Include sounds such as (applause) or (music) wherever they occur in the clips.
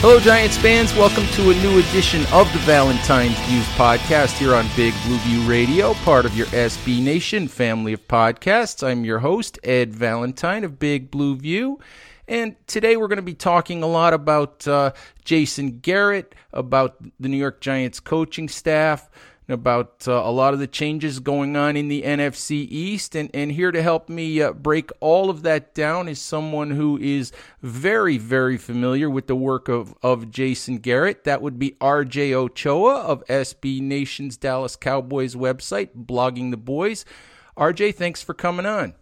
Hello, Giants fans. Welcome to a new edition of the Valentine's Views podcast here on Big Blue View Radio, part of your SB Nation family of podcasts. I'm your host, Ed Valentine of Big Blue View. And today we're going to be talking a lot about uh, Jason Garrett, about the New York Giants coaching staff, about uh, a lot of the changes going on in the NFC East. And, and here to help me uh, break all of that down is someone who is very, very familiar with the work of, of Jason Garrett. That would be RJ Ochoa of SB Nation's Dallas Cowboys website, Blogging the Boys. RJ, thanks for coming on.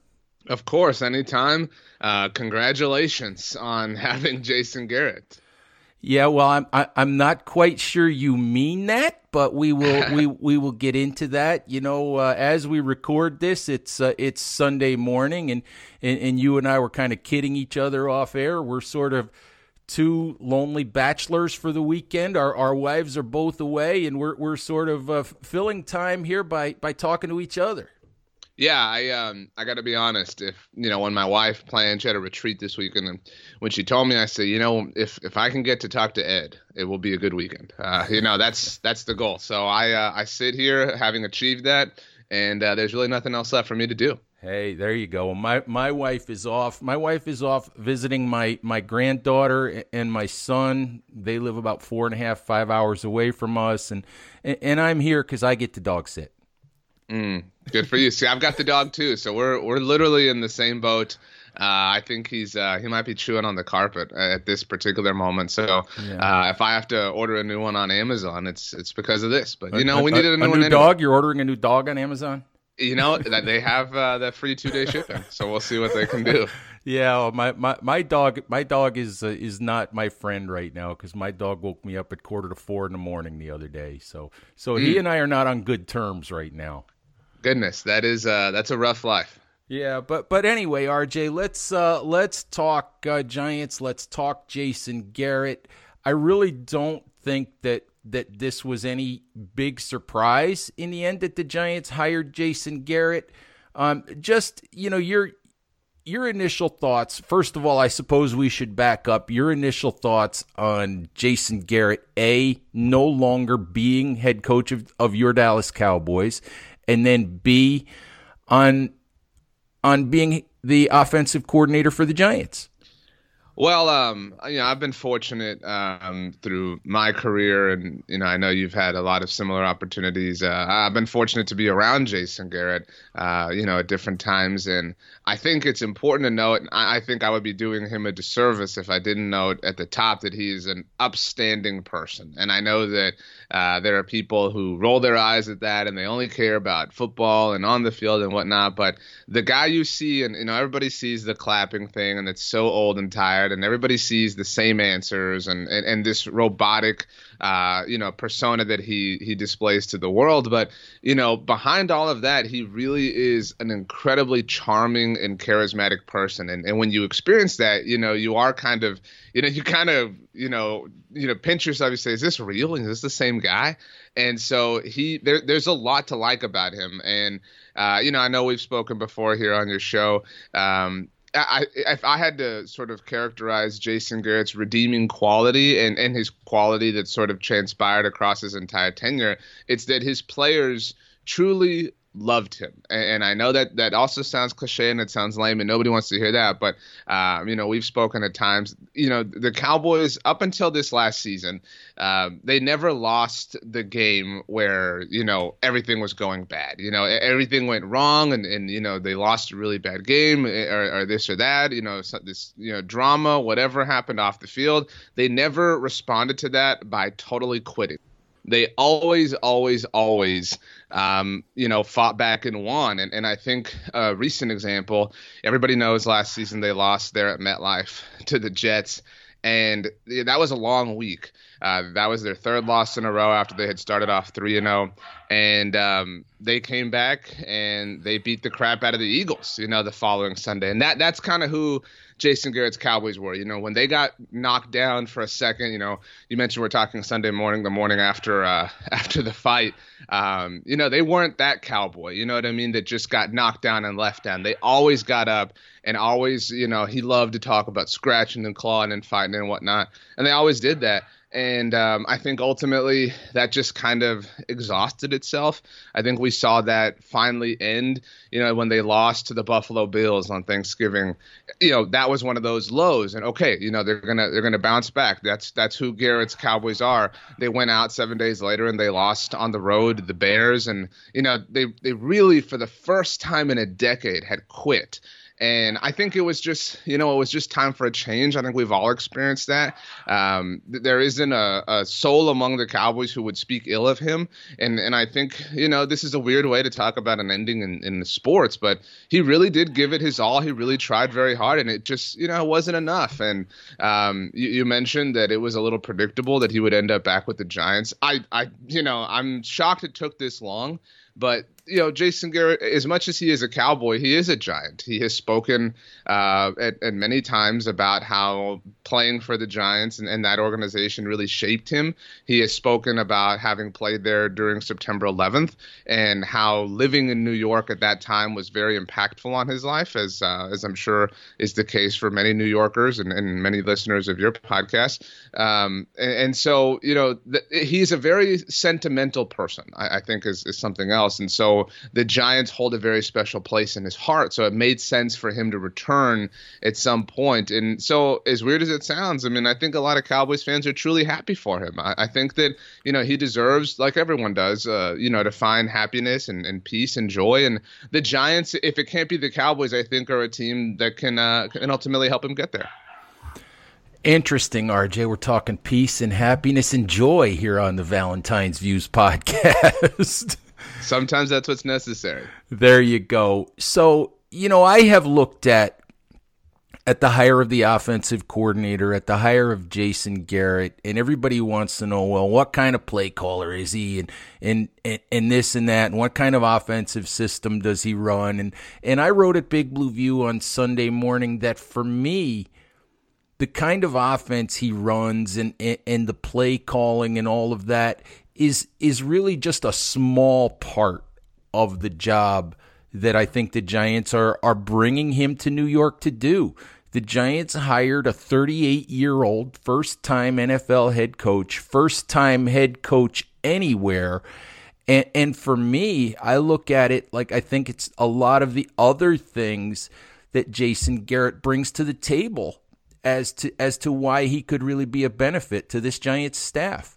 Of course, anytime. Uh, congratulations on (laughs) having Jason Garrett. Yeah, well, I'm I, am i am not quite sure you mean that, but we will we (laughs) we will get into that. You know, uh, as we record this, it's uh, it's Sunday morning, and, and and you and I were kind of kidding each other off air. We're sort of two lonely bachelors for the weekend. Our our wives are both away, and we're we're sort of uh, filling time here by by talking to each other. Yeah, I um I got to be honest. If you know, when my wife planned, she had a retreat this weekend, and when she told me, I said, you know, if if I can get to talk to Ed, it will be a good weekend. Uh, you know, that's that's the goal. So I uh, I sit here having achieved that, and uh, there's really nothing else left for me to do. Hey, there you go. My my wife is off. My wife is off visiting my my granddaughter and my son. They live about four and a half, five hours away from us, and and I'm here because I get to dog sit. Mm, good for you. See, I've got the dog too, so we're we're literally in the same boat. Uh, I think he's uh, he might be chewing on the carpet at this particular moment. So yeah. uh, if I have to order a new one on Amazon, it's it's because of this. But you know, we needed a, new, a new anyway. dog. You're ordering a new dog on Amazon. You know that they have uh, the free two day shipping, so we'll see what they can do. (laughs) Yeah, well, my, my, my dog my dog is uh, is not my friend right now because my dog woke me up at quarter to four in the morning the other day. So so mm. he and I are not on good terms right now goodness, that is uh, that's a rough life. Yeah, but but anyway, RJ, let's uh, let's talk uh, Giants. Let's talk Jason Garrett. I really don't think that that this was any big surprise in the end that the Giants hired Jason Garrett. Um, just you know your your initial thoughts. First of all, I suppose we should back up your initial thoughts on Jason Garrett. A no longer being head coach of, of your Dallas Cowboys, and then B on on being the offensive coordinator for the Giants? Well, um, you know, I've been fortunate um, through my career, and you know, I know you've had a lot of similar opportunities. Uh, I've been fortunate to be around Jason Garrett, uh, you know, at different times, and I think it's important to note. I, I think I would be doing him a disservice if I didn't note at the top that he's an upstanding person, and I know that uh, there are people who roll their eyes at that and they only care about football and on the field and whatnot. But the guy you see, and you know, everybody sees the clapping thing, and it's so old and tired, and everybody sees the same answers and and, and this robotic, uh, you know, persona that he he displays to the world. But you know, behind all of that, he really is an incredibly charming and charismatic person. And and when you experience that, you know, you are kind of you know, you kind of, you know, you know, pinch yourself. You say, "Is this real? Is this the same guy?" And so he, there, there's a lot to like about him. And uh, you know, I know we've spoken before here on your show. Um, I, if I had to sort of characterize Jason Garrett's redeeming quality and, and his quality that sort of transpired across his entire tenure, it's that his players truly loved him. And, and, I know that that also sounds cliche and it sounds lame and nobody wants to hear that. But, um, you know, we've spoken at times, you know, the Cowboys up until this last season, um, they never lost the game where, you know, everything was going bad. You know, everything went wrong and, and you know, they lost a really bad game or, or this or that, you know, this, you know, drama, whatever happened off the field. They never responded to that by totally quitting they always, always, always, um, you know, fought back and won. And, and I think a recent example, everybody knows last season they lost there at MetLife (laughs) to the Jets. And that was a long week. Uh, that was their third loss in a row after they had started off 3 and 0. And um, they came back and they beat the crap out of the Eagles, you know, the following Sunday. And that that's kind of who Jason Garrett's Cowboys were. You know, when they got knocked down for a second, you know, you mentioned we're talking Sunday morning, the morning after uh, (laughs) after the fight. Um, you know, they weren't that cowboy. You know what I mean? That just got knocked down and left down. They always got up and always, you know, he loved to talk about scratching and clawing and fighting and whatnot. And they always did that and um, I think ultimately that just kind of exhausted itself. I think we saw that finally end. You know, when they lost to the Buffalo Bills on Thanksgiving, you know that was one of those lows. And okay, you know they're gonna they're gonna bounce back. That's that's who Garrett's Cowboys are. They went out seven days later and they lost on the road to the Bears, and you know they they really for the first time in a decade had quit. And I think it was just, you know, it was just time for a change. I think we've all experienced that. Um, there isn't a, a, soul among the Cowboys who would speak ill of him. And and I think, you know, this is a weird way to talk about an ending in, in the sports, but he really did give it his all. He really tried very hard, and it just, you know, wasn't enough. And um, you, you mentioned that it was a little predictable that he would end up back with the Giants. I, I, you know, I'm shocked it took this long. But you know, Jason Garrett, as much as he is a cowboy, he is a giant. He has spoken uh, at, at, many times about how playing for the Giants and, and, that organization really shaped him. He has spoken about having played there during September 11th and how living in New York at that time was very impactful on his life, as uh, as I'm sure is the case for many New Yorkers and, and many listeners of your podcast. Um, and, and, so, you know, th- he's a very sentimental person. I, I think is, is something else else. And so the Giants hold a very special place in his heart. So it made sense for him to return at some point. And so, as weird as it sounds, I mean, I think a lot of Cowboys fans are truly happy for him. I, I think that, you know, he deserves, like everyone does, uh, you know, to find happiness and, and peace and joy. And the Giants, if it can't be the Cowboys, I think are a team that can, uh, can ultimately help him get there. Interesting, RJ. We're talking peace and happiness and joy here on the Valentine's Views (laughs) podcast. Sometimes that's what's necessary. There you go. So, you know, I have looked at at the hire of the offensive coordinator, at the hire of Jason Garrett, and everybody wants to know, well, what kind of play caller is he, and and and, and this and that, and what kind of offensive system does he run? And and I wrote at Big Blue View on Sunday morning that for me, the kind of offense he runs and and the play calling and all of that is is really just a small part of the job that I think the Giants are are bringing him to New York to do. The Giants hired a 38 year old first time NFL head coach, first time head coach anywhere. And, and for me, I look at it like I think it's a lot of the other things that Jason Garrett brings to the table as to as to why he could really be a benefit to this Giants staff.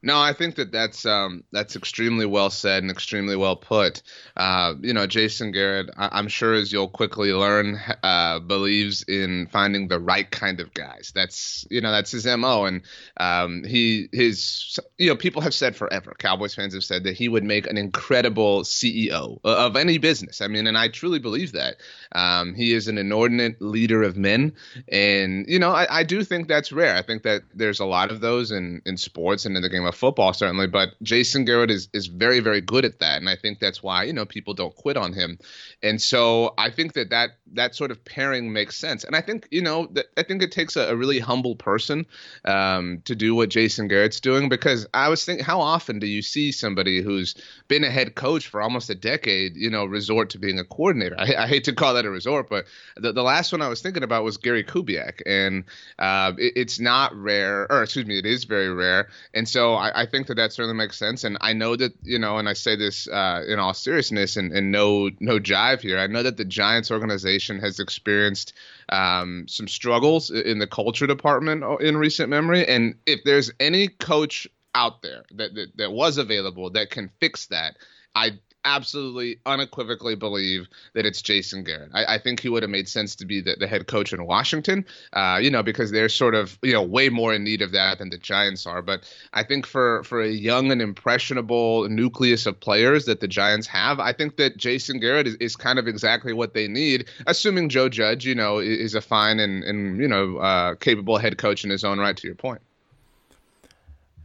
No, I think that that's um, that's extremely well said and extremely well put. Uh, you know, Jason Garrett, I- am sure as you'll quickly learn, uh, believes in finding the right kind of guys. That's you know that's his mo, and um, he his you know people have said forever. Cowboys fans have said that he would make an incredible CEO of any business. I mean, and I truly believe that. Um, he is an inordinate leader of men, and you know I, I do think that's rare. I think that there's a lot of those in in sports and in the game of football certainly, but Jason Garrett is is very very good at that, and I think that's why you know people don't quit on him, and so I think that that that sort of pairing makes sense, and I think you know that I think it takes a, a really humble person um, to do what Jason Garrett's doing because I was thinking how often do you see somebody who's been a head coach for almost a decade, you know, resort to being a coordinator? I, I hate to call that a resort, but the, the last one I was thinking about was Gary Kubiak, and uh, it, it's not rare, or excuse me, it is very rare, and so I, I, think that that certainly makes sense, and I know that you know, and I say this uh, in all seriousness and, and no no jive here. I know that the Giants organization has experienced um, some struggles in the culture department uh, in recent memory, and if there's any coach out there that, that that was available that can fix that, I absolutely unequivocally believe that it's Jason Garrett. I, I think he would have made sense to be the, the head coach in Washington, uh, you know, because they're sort of, you know, way more in need of that than the Giants are. But I think for, for a young and impressionable nucleus of players that the Giants have, I think that Jason Garrett is, is kind of exactly what they need, assuming Joe Judge, you know, is a fine and, and you know, uh, capable head coach in his own right, to your point.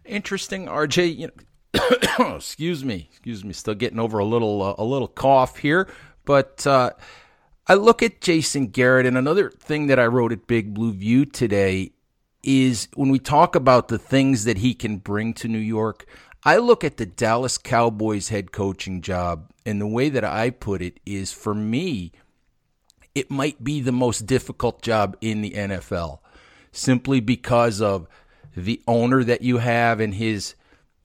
Interesting, RJ. You know, (coughs) excuse me, excuse me, still getting over a little uh, a little cough here, but uh, I look at Jason Garrett, and another thing that I wrote at Big Blue View today is when we talk about the things that he can bring to New York. I look at the Dallas Cowboys head coaching job, and the way that I put it is for me, it might be the most difficult job in the NFL simply because of the owner that you have and his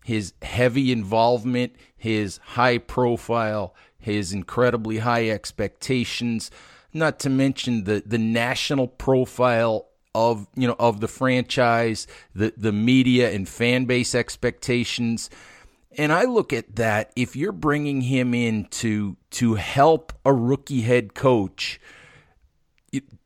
his heavy involvement, his high profile, his incredibly high expectations, not to mention the, the national profile of you know of the franchise, the the media and fan base expectations. And I look at that if you're bringing him in to to help a rookie head coach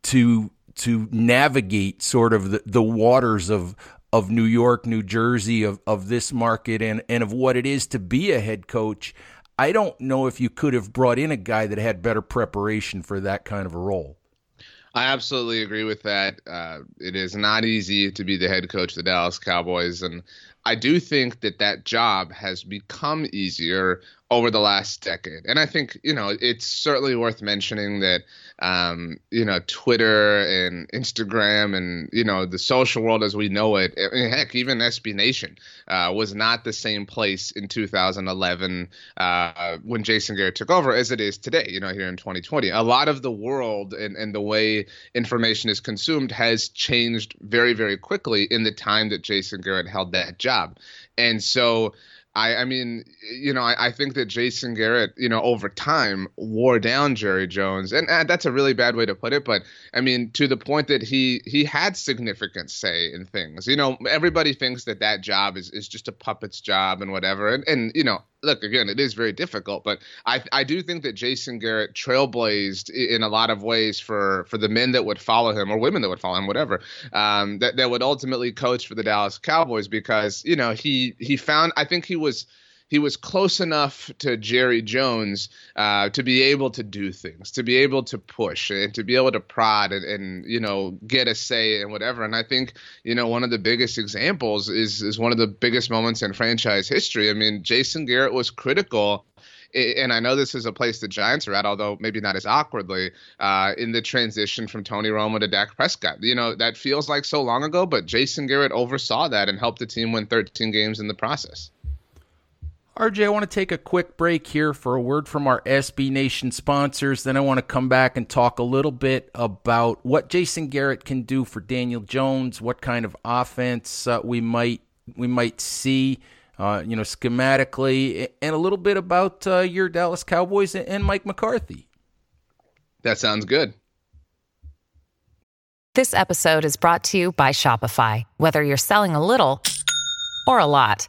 to to navigate sort of the, the waters of of New York, New Jersey, of, of this market, and, and of what it is to be a head coach, I don't know if you could have brought in a guy that had better preparation for that kind of a role. I absolutely agree with that. Uh, it is not easy to be the head coach of the Dallas Cowboys, and I do think that that job has become easier over the last decade. And I think, you know, it's certainly worth mentioning that, um, you know, Twitter and Instagram and, you know, the social world as we know it, I heck, even SB Nation uh, was not the same place in 2011 uh, when Jason Garrett took over as it is today, you know, here in 2020. A lot of the world and, and the way information is consumed has changed very, very quickly in the time that Jason Garrett held that job. And so, I, I mean, you know, I, I, think that Jason Garrett, you know, over time wore down Jerry Jones, and uh, that's a really bad way to put it, but I mean, to the point that he he had significant say in things. You know, everybody thinks that that job is is just a puppet's job and whatever, and and you know, look again, it is very difficult, but I I do think that Jason Garrett trailblazed in a lot of ways for for the men that would follow him or women that would follow him, whatever, um, that that would ultimately coach for the Dallas Cowboys because you know he he found I think he was he was close enough to Jerry Jones uh, to be able to do things, to be able to push, and to be able to prod and, and, you know get a say and whatever. And I think you know one of the biggest examples is is one of the biggest moments in franchise history. I mean, Jason Garrett was critical and I know this is a place the Giants are at, although maybe not as awkwardly, uh, in the transition from Tony Romo to Dak Prescott. You know, that feels like so long ago, but Jason Garrett oversaw that and helped the team win 13 games in the process. RJ, I want to take a quick break here for a word from our SB Nation sponsors. Then I want to come back and talk a little bit about what Jason Garrett can do for Daniel Jones, what kind of offense uh, we might we might see, uh, you know, schematically, and a little bit about uh, your Dallas Cowboys and Mike McCarthy. That sounds good. This episode is brought to you by Shopify. Whether you're selling a little or a lot.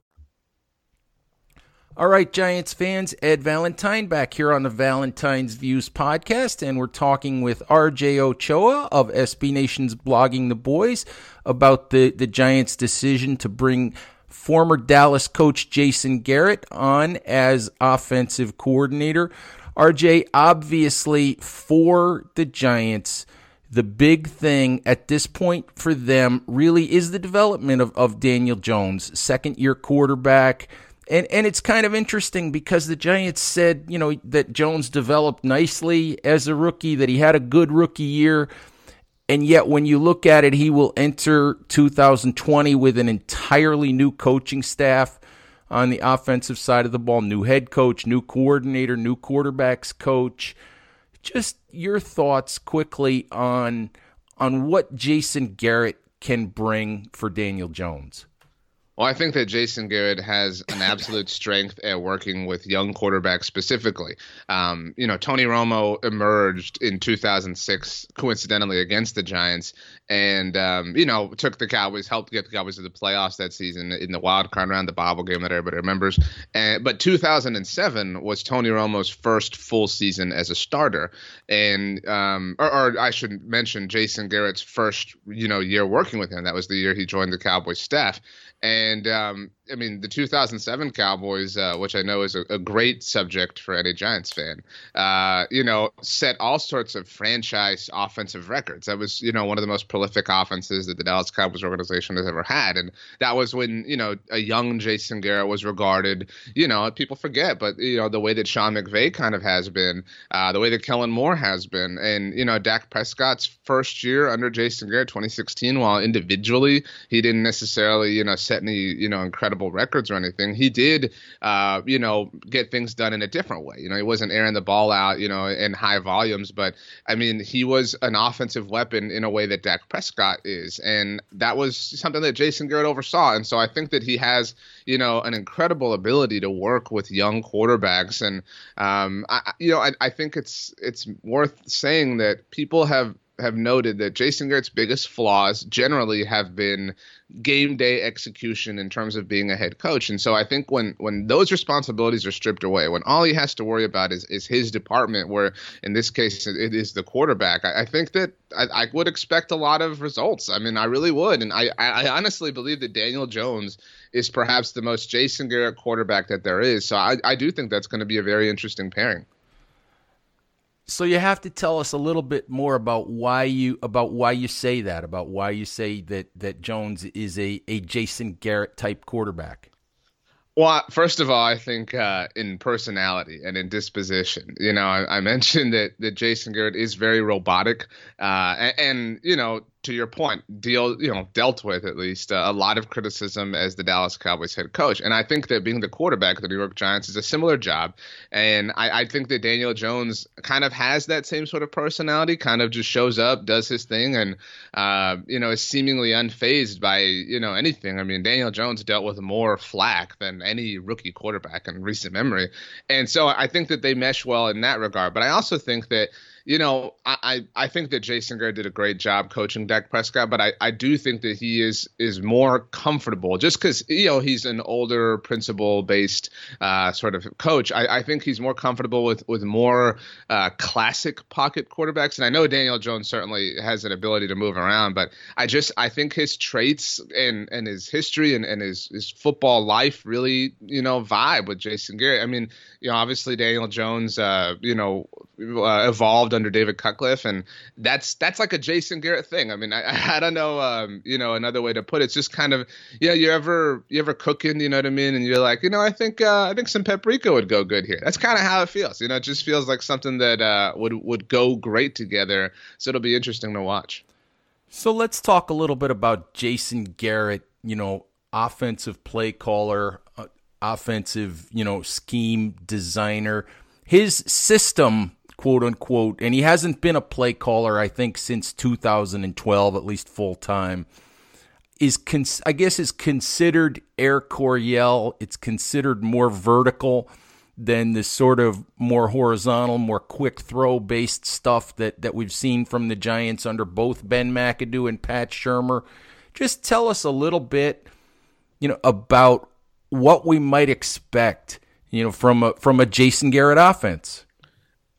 All right, Giants fans, Ed Valentine back here on the Valentine's Views podcast, and we're talking with RJ Ochoa of SB Nation's Blogging the Boys about the, the Giants' decision to bring former Dallas coach Jason Garrett on as offensive coordinator. RJ, obviously, for the Giants, the big thing at this point for them really is the development of, of Daniel Jones, second year quarterback. And, and it's kind of interesting because the Giants said, you know, that Jones developed nicely as a rookie, that he had a good rookie year. And yet, when you look at it, he will enter 2020 with an entirely new coaching staff on the offensive side of the ball new head coach, new coordinator, new quarterbacks coach. Just your thoughts quickly on on what Jason Garrett can bring for Daniel Jones. Well, I think that Jason Garrett has an (laughs) absolute strength at working with young quarterbacks specifically. Um, you know, Tony Romo emerged in 2006, coincidentally, against the Giants, and um, you know, took the Cowboys, helped get the Cowboys to the playoffs that season in the wild card round, the Bible game that everybody remembers. And but 2007 was Tony Romo's first full season as a starter, and um, or, or I should mention Jason Garrett's first, you know, year working with him. That was the year he joined the Cowboys staff. And um, I mean, the 2007 Cowboys, uh, which I know is a, a, great subject for any Giants fan, uh, you know, set all sorts of franchise offensive records. That was, you know, one of the most prolific offenses that the Dallas Cowboys organization has ever had. And that was when, you know, a young Jason Garrett was regarded, you know, people forget, but, you know, the way that Sean McVay kind of has been, uh, the way that Kellen Moore has been. And, you know, Dak Prescott's first year under Jason Garrett, 2016, while individually he didn't necessarily, you know, set any you know incredible records or anything. He did uh, you know get things done in a different way. You know he wasn't airing the ball out you know in high volumes, but I mean he was an offensive weapon in a way that Dak Prescott is, and that was something that Jason Garrett oversaw. And so I think that he has you know an incredible ability to work with young quarterbacks, and um, I, you know I, I think it's it's worth saying that people have have noted that Jason Garrett's biggest flaws generally have been game day execution in terms of being a head coach. And so I think when when those responsibilities are stripped away, when all he has to worry about is is his department, where in this case it is the quarterback, I, I think that I, I, would expect a lot of results. I mean, I really would, and I I honestly believe that Daniel Jones is perhaps the most Jason Garrett quarterback that there is. So I I do think that's going to be a very interesting pairing. So you have to tell us a little bit more about why you about why you say that, about why you say that that Jones is a, a Jason Garrett type quarterback. Well, first of all, I think uh, in personality and in disposition, you know, I, I, mentioned that that Jason Garrett is very robotic, uh, and, and, you know, to your point, deal you know dealt with at least uh, a lot of criticism as the Dallas Cowboys head coach, and I think that being the quarterback of the New York Giants is a similar job, and I, I, think that Daniel Jones kind of has that same sort of personality, kind of just shows up, does his thing, and uh, you know is seemingly unfazed by you know anything. I mean, Daniel Jones dealt with more flack than any rookie quarterback in recent memory, and so I think that they mesh well in that regard. But I also think that you know, I, I think that Jason Garrett did a great job coaching Dak Prescott, but I, I do think that he is is more comfortable just because you know he's an older principle based uh, sort of coach. I, I think he's more comfortable with with more uh, classic pocket quarterbacks, and I know Daniel Jones certainly has an ability to move around, but I just I think his traits and and his history and, and his his football life really you know vibe with Jason Garrett. I mean, you know, obviously Daniel Jones, uh, you know, uh, evolved under David Cutcliffe, and that's that's like a Jason Garrett thing. I mean, I, (laughs) I don't know, um, you know, another way to put it. It's just kind of, you you ever you ever cooking, you know what I mean, and you're like, you know, I think uh, I think some paprika would go good here. That's kind of how it feels. You know, it just feels like something that uh, would would go great together. So it'll be interesting to watch. So let's talk a little bit about Jason Garrett. You know, offensive play caller, uh, offensive, you know, scheme designer. His system quote unquote, and he hasn't been a play caller, I think, since 2012, at least full time. Is cons- I guess is considered Air Coryell. It's considered more vertical than the sort of more horizontal, more quick throw based stuff that that we've seen from the Giants under both Ben McAdoo and Pat Shurmur. Just tell us a little bit, you know, about what we might expect you know, from a from a Jason Garrett offense.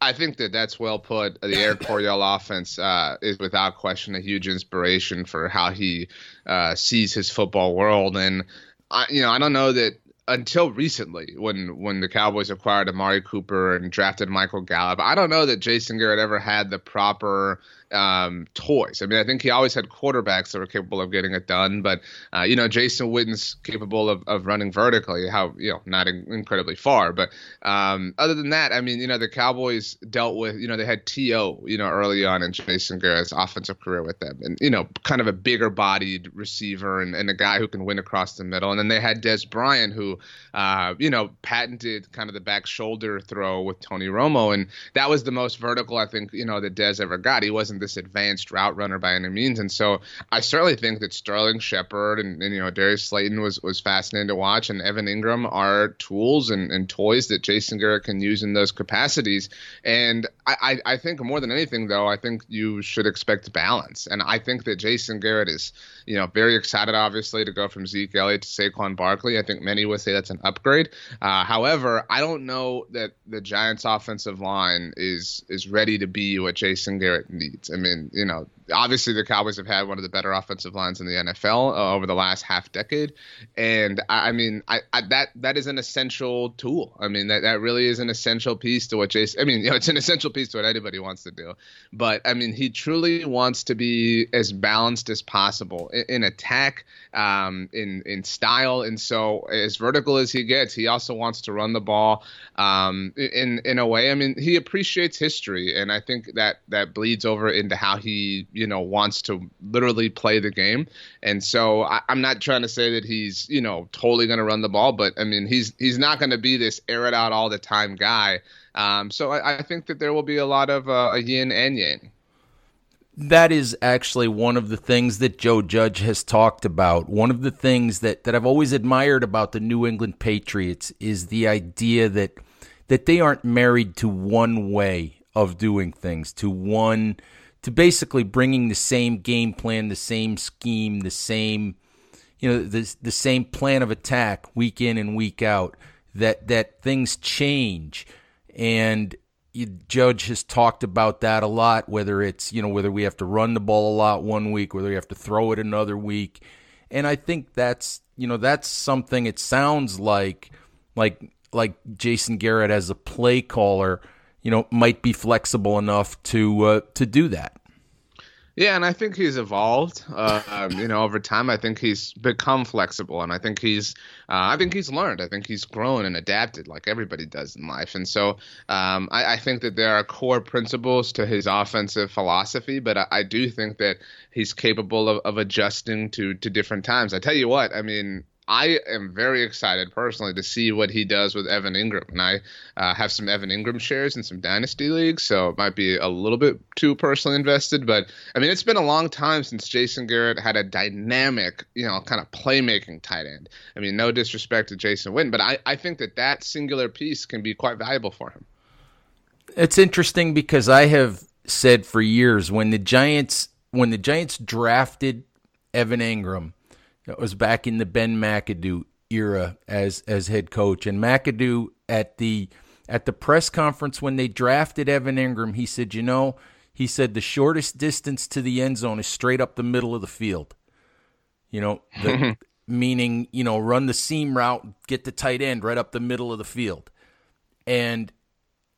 I think that that's well put. The (laughs) Air Coryell offense uh, is without question a huge inspiration for how he uh, sees his football world, and I, you know, I don't know that until recently when when the Cowboys acquired Amari Cooper and drafted Michael Gallup. I don't know that Jason Garrett ever had the proper um, toys. I mean, I think he always had quarterbacks that were capable of getting it done, but uh, you know, Jason Witten's capable of, of running vertically, how you know, not in, incredibly far, but um, other than that, I mean, you know, the Cowboys dealt with, you know, they had T.O., you know, early on in Jason Garrett's offensive career with them, and you know, kind of a bigger bodied receiver and, and a guy who can win across the middle, and then they had Dez Bryant, who, uh, you know, patented kind of the back shoulder throw with Tony Romo, and that was the most vertical I think you know that Dez ever got. He wasn't this advanced route runner by any means. And so I certainly think that Sterling Shepard and, and you know Darius Slayton was was fascinating to watch, and Evan Engram are tools and, and toys that Jason Garrett can use in those capacities. And I, I, I think more than anything though, I think you should expect balance. And I think that Jason Garrett is you know very excited obviously to go from Zeke Elliott to Saquon Barkley. I think many would say that's an upgrade. Uh, however, I don't know that the Giants' offensive line is is ready to be what Jason Garrett needs. I mean, you know, obviously the Cowboys have had one of the better offensive lines in the NFL uh, over the last half decade, and I, I mean, I, I, that that is an essential tool. I mean, that that really is an essential piece to what Jason. I mean, (laughs) you know, it's an essential piece to what anybody wants to do. But I mean, he truly wants to be as balanced as possible in, in attack, um, in in style, and so as vertical as he gets, he also wants to run the ball um, in in a way. I mean, he appreciates history, and I think that that bleeds over into how he you know wants to literally play the game. And so I, am not trying to say that he's you know totally going to run the ball, but I mean he's he's not going to be this air it out all the time guy. Um, so I, I, think that there will be a lot of uh, a yin and yang. That is actually one of the things that Joe Judge has talked about. One of the things that, that I've always admired about the New England Patriots is the idea that that they aren't married to one way of doing things, to one to basically bringing the same game plan, the same scheme, the same you know the the same plan of attack week in and week out. That that things change, and you, Judge has talked about that a lot. Whether it's you know whether we have to run the ball a lot one week, whether we have to throw it another week, and I think that's you know that's something. It sounds like like like Jason Garrett as a play caller you know, might be flexible enough to uh, to do that. Yeah, and I think he's evolved. Uh, um, you know, over time, I think he's become flexible, and I think he's, uh, I think he's learned. I think he's grown and adapted, like everybody does in life. And so, um, I, I, think that there are core principles to his offensive philosophy, but I, I do think that he's capable of, of adjusting to to different times. I tell you what, I mean, I am very excited personally to see what he does with Evan Engram. And I uh, have some Evan Engram shares in some dynasty leagues, so it might be a little bit too personally invested. But I mean, it's been a long time since Jason Garrett had a dynamic, you know, kind of playmaking tight end. I mean, no disrespect to Jason Witten, but I, I think that that singular piece can be quite valuable for him. It's interesting because I have said for years when the Giants when the Giants drafted Evan Engram it was back in the Ben McAdoo era as as head coach, and McAdoo at the at the press conference when they drafted Evan Engram, he said, "You know," he said, "the shortest distance to the end zone is straight up the middle of the field." You know, the, mm-hmm. meaning you know, run the seam route, get the tight end right up the middle of the field, and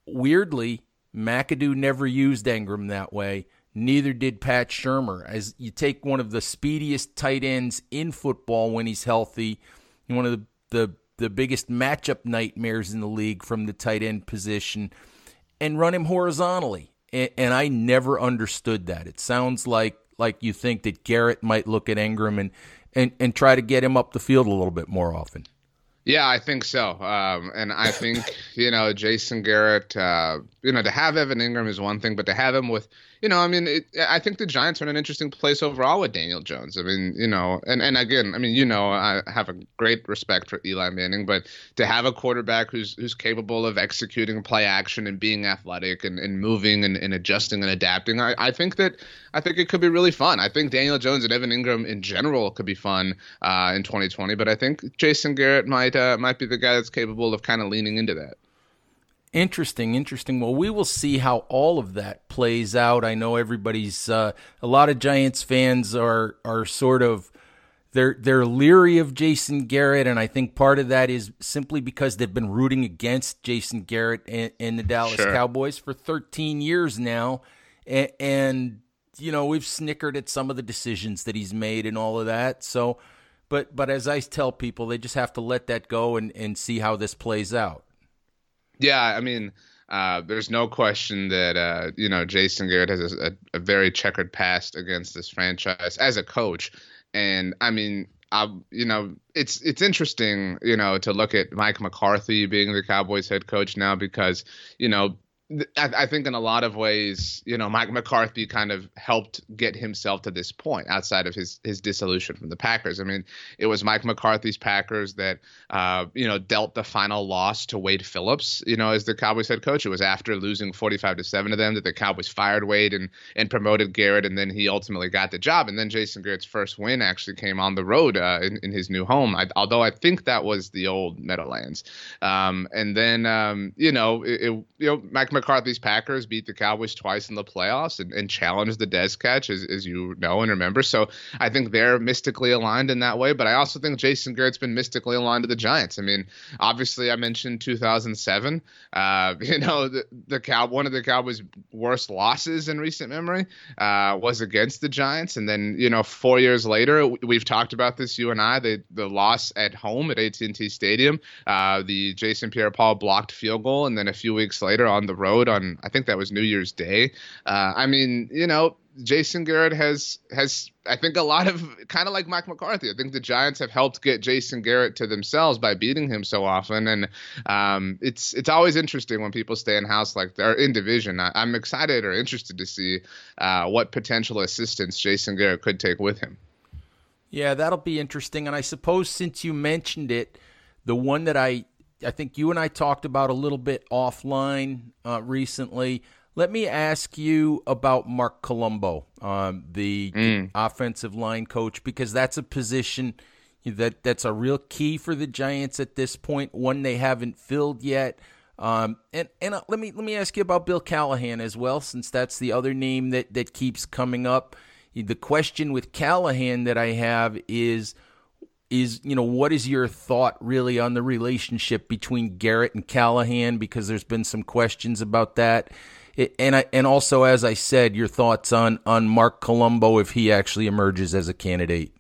weirdly, McAdoo never used Engram that way. Neither did Pat Shurmur. As you take one of the speediest tight ends in football when he's healthy, one of the, the, the biggest matchup nightmares in the league from the tight end position, and run him horizontally. And, and I never understood that. It sounds like like you think that Garrett might look at Engram and, and, and try to get him up the field a little bit more often. Yeah, I think so. Um, and I think, (laughs) you know, Jason Garrett, uh, you know, to have Evan Engram is one thing, but to have him with you know, I mean, it, I think the Giants are in an interesting place overall with Daniel Jones. I mean, you know, and, and again, I mean, you know, I have a great respect for Eli Manning, but to have a quarterback who's who's capable of executing play action and being athletic and, and moving and, and adjusting and adapting, I, I think that I think it could be really fun. I think Daniel Jones and Evan Engram in general could be fun uh, in 2020, but I think Jason Garrett might uh, might be the guy that's capable of kind of leaning into that. Interesting, interesting. Well, we will see how all of that plays out. I know everybody's uh, a lot of Giants fans are are sort of they're they're leery of Jason Garrett, and I think part of that is simply because they've been rooting against Jason Garrett and, and the Dallas sure. Cowboys for 13 years now, and, and you know we've snickered at some of the decisions that he's made and all of that. So, but but as I tell people, they just have to let that go and and see how this plays out. Yeah, I mean. Uh, there's no question that uh, you know Jason Garrett has a, a, very checkered past against this franchise as a coach. And I mean, I, you know, it's it's interesting, you know, to look at Mike McCarthy being the Cowboys head coach now because, you know, I, I, think in a lot of ways, you know, Mike McCarthy kind of helped get himself to this point outside of his his dissolution from the Packers. I mean, it was Mike McCarthy's Packers that, uh, you know, dealt the final loss to Wade Phillips, you know, as the Cowboys head coach. It was after losing 45 to seven to them that the Cowboys fired Wade and and promoted Garrett, and then he ultimately got the job. And then Jason Garrett's first win actually came on the road uh, in, in his new home, I, although I think that was the old Meadowlands. Um, and then, um, you know, it, it, you know, Mike McCarthy's Packers beat the Cowboys twice in the playoffs and, and challenged the Dez catch, as, as you know and remember. So I think they're mystically aligned in that way. But I also think Jason Garrett's been mystically aligned to the Giants. I mean, obviously, I mentioned 2007. Uh, (laughs) you know, the, the Cow one of the Cowboys' worst losses in recent memory uh, was against the Giants. And then, you know, four years later, we've talked about this, you and I, the, the loss at home at AT&T Stadium, uh, the Jason Pierre-Paul blocked field goal, and then a few weeks later on the road on I think that was New Year's Day. Uh, I mean, you know, Jason Garrett has has I think a lot of kind of like Mike McCarthy. I think the Giants have helped get Jason Garrett to themselves by beating him so often, and um, it's it's always interesting when people stay in house like they're in division. I, am excited or interested to see uh, what potential assistants Jason Garrett could take with him. Yeah, that'll be interesting. And I suppose since you mentioned it, the one that I I think you and I talked about a little bit offline uh, recently. Let me ask you about Marc Colombo, um, the mm. offensive line coach, because that's a position that that's a real key for the Giants at this point. One they haven't filled yet. Um, and and uh, let me let me ask you about Bill Callahan as well, since that's the other name that that keeps coming up. The question with Callahan that I have is is you know what is your thought really on the relationship between Garrett and Callahan? Because there's been some questions about that. And I, and also as I said your thoughts on on Marc Colombo if he actually emerges as a candidate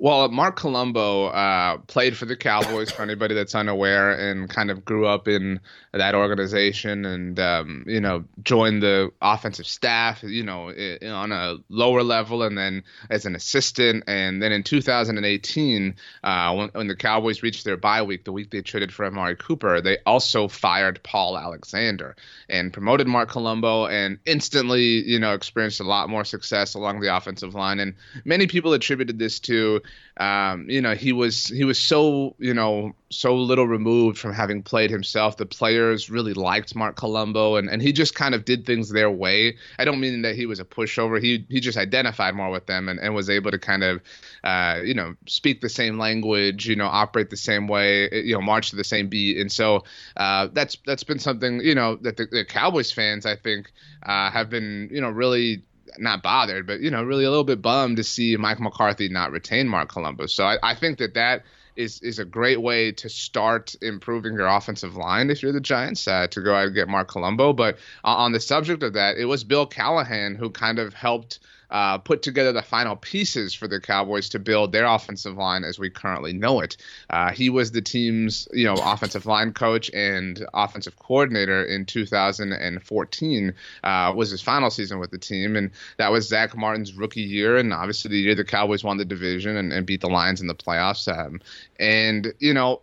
well, Marc Colombo uh, played for the Cowboys. For anybody that's unaware, and kind of grew up in that organization, and um, you know, joined the offensive staff. You know, on a lower level, and then as an assistant, and then in 2018, uh, when, when, the Cowboys reached their bye week, the week they traded for Amari Cooper, they also fired Paul Alexander and promoted Marc Colombo, and instantly, you know, experienced a lot more success along the offensive line. And many people attributed this to um, you know, he was he was so you know so little removed from having played himself. The players really liked Marc Colombo, and, and he just kind of did things their way. I don't mean that he was a pushover. He he just identified more with them and, and was able to kind of uh, you know speak the same language, you know, operate the same way, you know, march to the same beat. And so uh, that's that's been something you know that the, the Cowboys fans I think uh, have been you know really not bothered, but you know, really a little bit bummed to see Mike McCarthy not retain Marc Colombo. So I, I think that that is is a great way to start improving your offensive line if you're the Giants uh, to go out and get Marc Colombo. But uh, on the subject of that, it was Bill Callahan who kind of helped uh, put together the final pieces for the Cowboys to build their offensive line as we currently know it. Uh, he was the team's you know offensive line coach and offensive coordinator in 2014. Uh, was his final season with the team, and that was Zack Martin's rookie year, and obviously the year the Cowboys won the division and, and beat the Lions in the playoffs. Um, and you know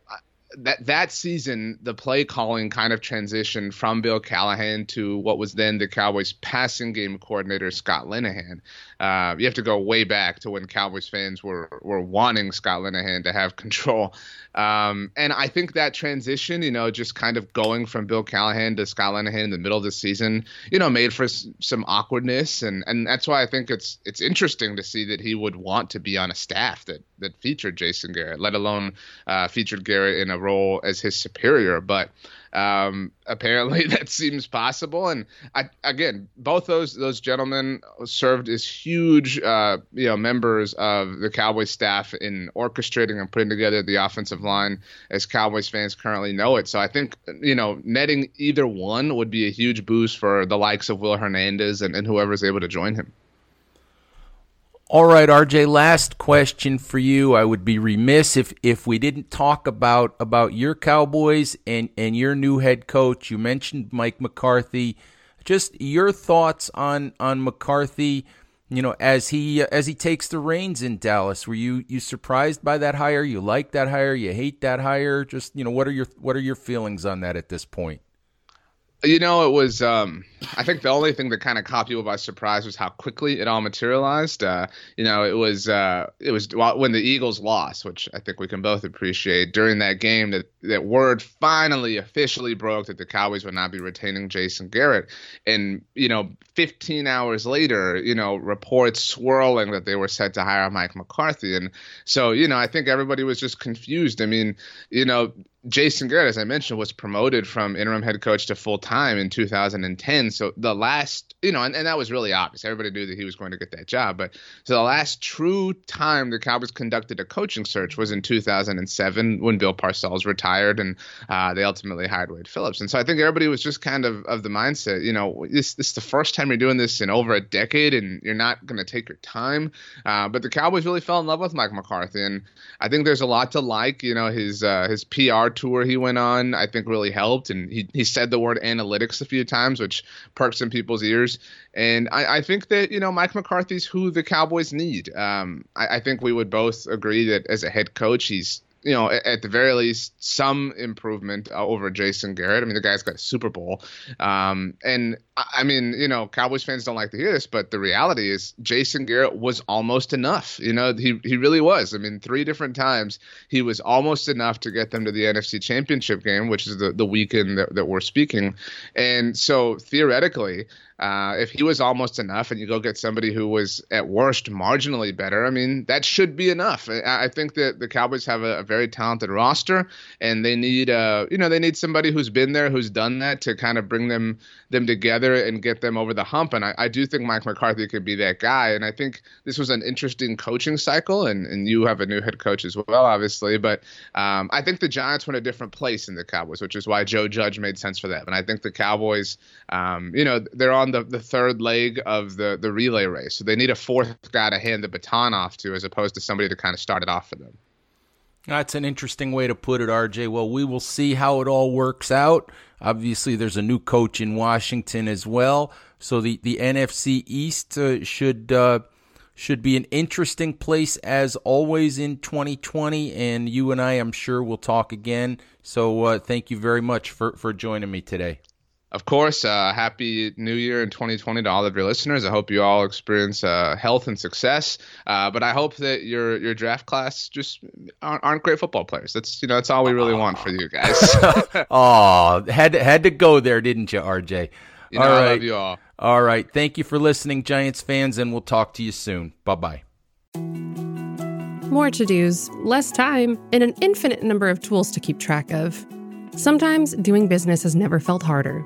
that that season, the play calling kind of transitioned from Bill Callahan to what was then the Cowboys passing game coordinator Scott Linehan. Uh, you have to go way back to when Cowboys fans were were wanting Scott Linehan to have (laughs) control. Um, and I think that transition, you know, just kind of going from Bill Callahan to Scott Linehan in the middle of the season, you know, made for s- some awkwardness, and and that's why I think it's it's interesting to see that he would want to be on a staff that that featured Jason Garrett, let alone uh, featured Garrett in a role as his superior. But um, apparently, (laughs) that seems possible. And I, again, both those those gentlemen served as huge, uh, you know, members of the Cowboys staff in orchestrating and putting together the offensive line as Cowboys fans currently know it. So I think you know, netting either one would be a huge boost for the likes of Will Hernandez and, and whoever's able to join him. All right, RJ, last question for you. I would be remiss if if we didn't talk about about your Cowboys and and your new head coach. You mentioned Mike McCarthy. Just your thoughts on on McCarthy, you know, as he as he takes the reins in Dallas. Were you you surprised by that hire? You like that hire? You hate that hire? Just, you know, what are your what are your feelings on that at this point? You know, it was. Um, I think the only thing that kind of caught people by surprise was how quickly it all materialized. Uh, you know, it was. Uh, it was when the Eagles lost, which I think we can both appreciate. During that game, that that word finally officially broke that the Cowboys would not be retaining Jason Garrett, and you know, 15 hours later, you know, reports swirling that they were set to hire Mike McCarthy, and so you know, I think everybody was just confused. I mean, you know, Jason Garrett, as I mentioned, was promoted from interim head coach to full time in 2010. So the last, you know, and, and that was really obvious. Everybody knew that he was going to get that job. But so the last true time the Cowboys conducted a coaching search was in 2007 when Bill Parcells retired and uh, they ultimately hired Wade Phillips. And so I think everybody was just kind of of the mindset, you know, this, this is the first time you're doing this in over a decade and you're not going to take your time. Uh, but the Cowboys really fell in love with Mike McCarthy. And I think there's a lot to like, you know, his, uh, his PR tour he went on, I think really helped. And he, he said the word analytics a few times, which perks in people's ears. And I, I think that, you know, Mike McCarthy's who the Cowboys need. Um, I, I think we would both agree that as a head coach, he's you know, at the very least, some improvement uh, over Jason Garrett. I mean, the guy's got a Super Bowl. Um, and I mean, you know, Cowboys fans don't like to hear this, but the reality is Jason Garrett was almost enough. You know, he, he really was. I mean, three different times he was almost enough to get them to the NFC Championship game, which is the, the weekend that, that we're speaking. And so theoretically, uh, if he was almost enough and you go get somebody who was at worst marginally better, I mean, that should be enough. I, I think that the Cowboys have a, a, very talented roster and they need, uh, you know, they need somebody who's been there, who's done that to kind of bring them them together and get them over the hump. And I, I do think Mike McCarthy could be that guy. And I think this was an interesting coaching cycle. And, and you have a new head coach as well, obviously. But um, I think the Giants in a different place in the Cowboys, which is why Joe Judge made sense for them. And I think the Cowboys, um, you know, they're on the, the third leg of the, the relay race. So they need a fourth guy to hand the baton off to as opposed to somebody to kind of start it off for them. That's an interesting way to put it, RJ. Well, we will see how it all works out. Obviously, there's a new coach in Washington as well, so the the NFC East uh, should uh, should be an interesting place as always in 2020. And you and I, I'm sure, will talk again. So, uh, thank you very much for for joining me today of course, uh, happy New Year in 2020 to all of your listeners. I hope you all experience uh, health and success. Uh, but I hope that your your draft class just aren't, aren't, great football players. That's you know that's all we really want for you guys. (laughs) oh, had to, had to go there, didn't you, RJ? You know, all right. I love you all. All right. Thank you for listening, Giants fans, and we'll talk to you soon. Bye bye. More to dos, less time, and an infinite number of tools to keep track of. Sometimes doing business has never felt harder.